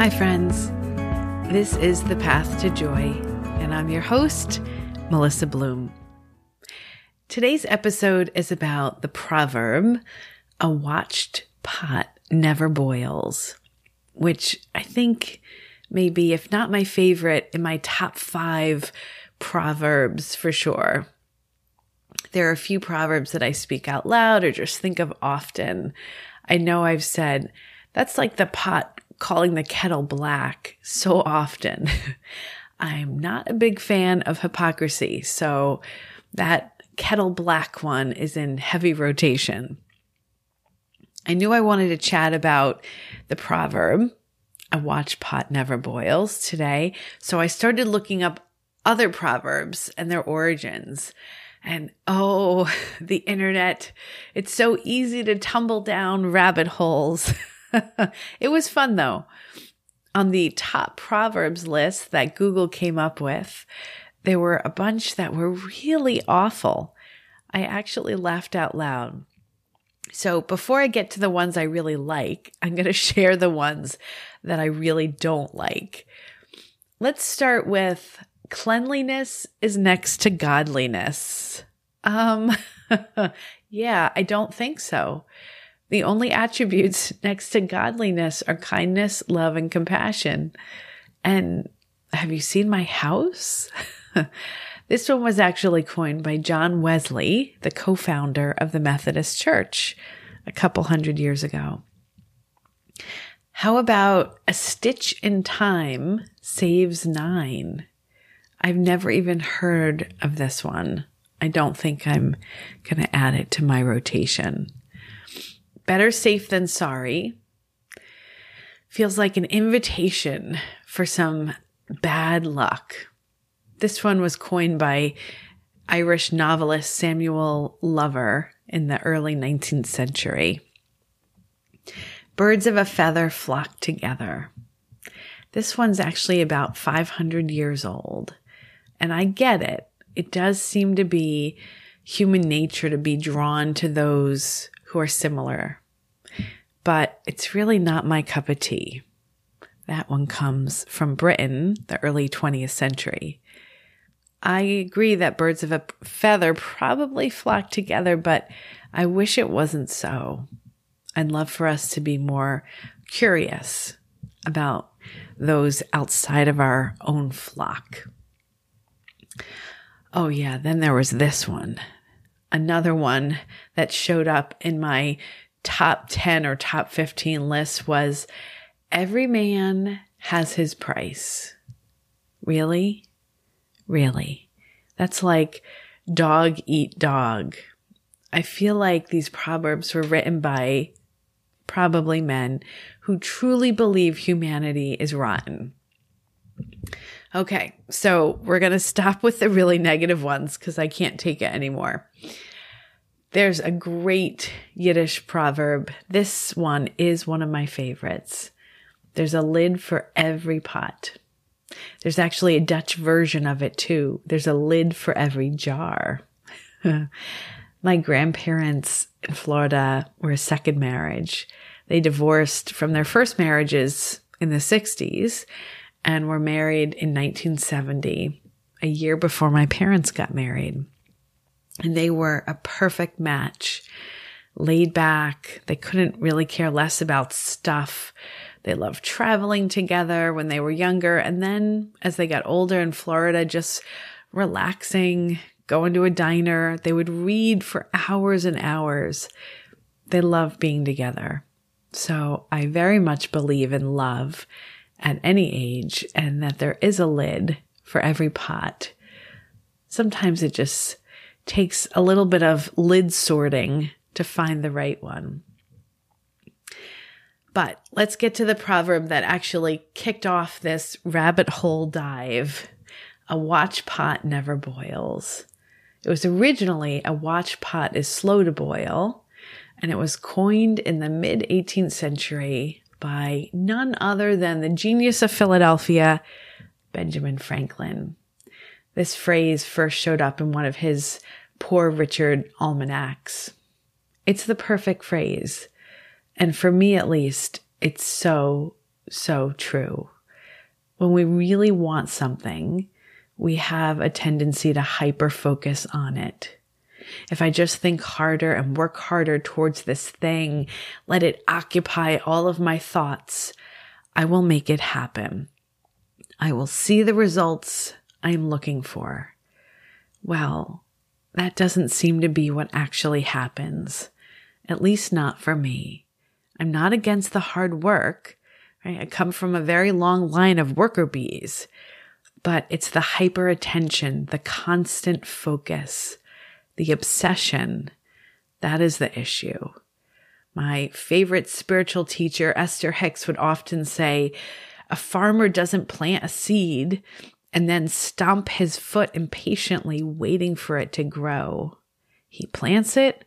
Hi, friends. This is The Path to Joy, and I'm your host, Melissa Bloom. Today's episode is about the proverb, a watched pot never boils, which I think may be, if not my favorite, in my top five proverbs for sure. There are a few proverbs that I speak out loud or just think of often. I know I've said, that's like the pot calling the kettle black so often. I'm not a big fan of hypocrisy, so that kettle black one is in heavy rotation. I knew I wanted to chat about the proverb, a watch pot never boils today, so I started looking up other proverbs and their origins. And oh, the internet, it's so easy to tumble down rabbit holes. it was fun though. On the top Proverbs list that Google came up with, there were a bunch that were really awful. I actually laughed out loud. So before I get to the ones I really like, I'm going to share the ones that I really don't like. Let's start with cleanliness is next to godliness. Um, yeah, I don't think so. The only attributes next to godliness are kindness, love, and compassion. And have you seen my house? this one was actually coined by John Wesley, the co founder of the Methodist Church, a couple hundred years ago. How about a stitch in time saves nine? I've never even heard of this one. I don't think I'm going to add it to my rotation. Better safe than sorry feels like an invitation for some bad luck. This one was coined by Irish novelist Samuel Lover in the early 19th century. Birds of a feather flock together. This one's actually about 500 years old. And I get it. It does seem to be human nature to be drawn to those who are similar but it's really not my cup of tea. That one comes from Britain, the early 20th century. I agree that birds of a feather probably flock together, but I wish it wasn't so. I'd love for us to be more curious about those outside of our own flock. Oh, yeah, then there was this one. Another one that showed up in my top 10 or top 15 list was every man has his price. Really? Really? That's like dog eat dog. I feel like these proverbs were written by probably men who truly believe humanity is rotten. Okay, so we're going to stop with the really negative ones because I can't take it anymore. There's a great Yiddish proverb. This one is one of my favorites. There's a lid for every pot. There's actually a Dutch version of it too. There's a lid for every jar. my grandparents in Florida were a second marriage. They divorced from their first marriages in the 60s and were married in 1970, a year before my parents got married. And they were a perfect match. Laid back. They couldn't really care less about stuff. They loved traveling together when they were younger. And then as they got older in Florida, just relaxing, going to a diner. They would read for hours and hours. They loved being together. So I very much believe in love at any age and that there is a lid for every pot. Sometimes it just takes a little bit of lid sorting to find the right one. But let's get to the proverb that actually kicked off this rabbit hole dive. A watch pot never boils. It was originally a watch pot is slow to boil, and it was coined in the mid 18th century by none other than the genius of Philadelphia, Benjamin Franklin. This phrase first showed up in one of his Poor Richard almanacs. It's the perfect phrase. And for me, at least, it's so, so true. When we really want something, we have a tendency to hyper focus on it. If I just think harder and work harder towards this thing, let it occupy all of my thoughts, I will make it happen. I will see the results I'm looking for. Well, that doesn't seem to be what actually happens, at least not for me. I'm not against the hard work. Right? I come from a very long line of worker bees, but it's the hyper attention, the constant focus, the obsession. That is the issue. My favorite spiritual teacher, Esther Hicks, would often say, a farmer doesn't plant a seed and then stomp his foot impatiently, waiting for it to grow. He plants it,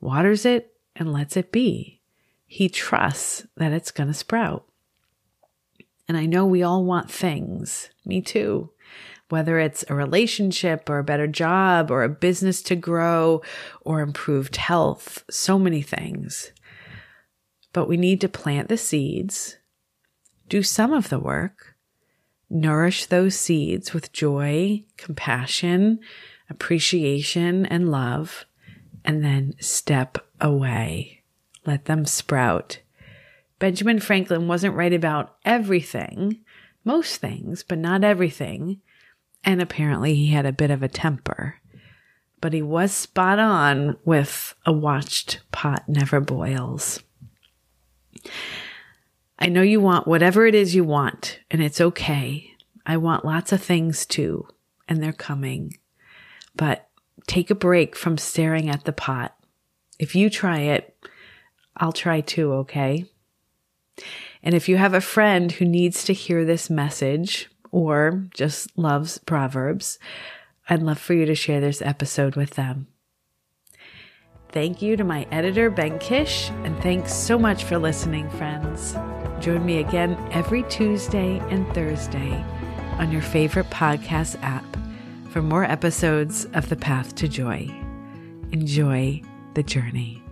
waters it, and lets it be. He trusts that it's going to sprout. And I know we all want things, me too, whether it's a relationship or a better job or a business to grow or improved health, so many things. But we need to plant the seeds, do some of the work, nourish those seeds with joy, compassion, appreciation, and love, and then step away. Let them sprout. Benjamin Franklin wasn't right about everything, most things, but not everything. And apparently he had a bit of a temper. But he was spot on with a watched pot never boils. I know you want whatever it is you want, and it's okay. I want lots of things too, and they're coming. But take a break from staring at the pot. If you try it, I'll try too, okay? And if you have a friend who needs to hear this message or just loves Proverbs, I'd love for you to share this episode with them. Thank you to my editor, Ben Kish, and thanks so much for listening, friends. Join me again every Tuesday and Thursday on your favorite podcast app for more episodes of The Path to Joy. Enjoy the journey.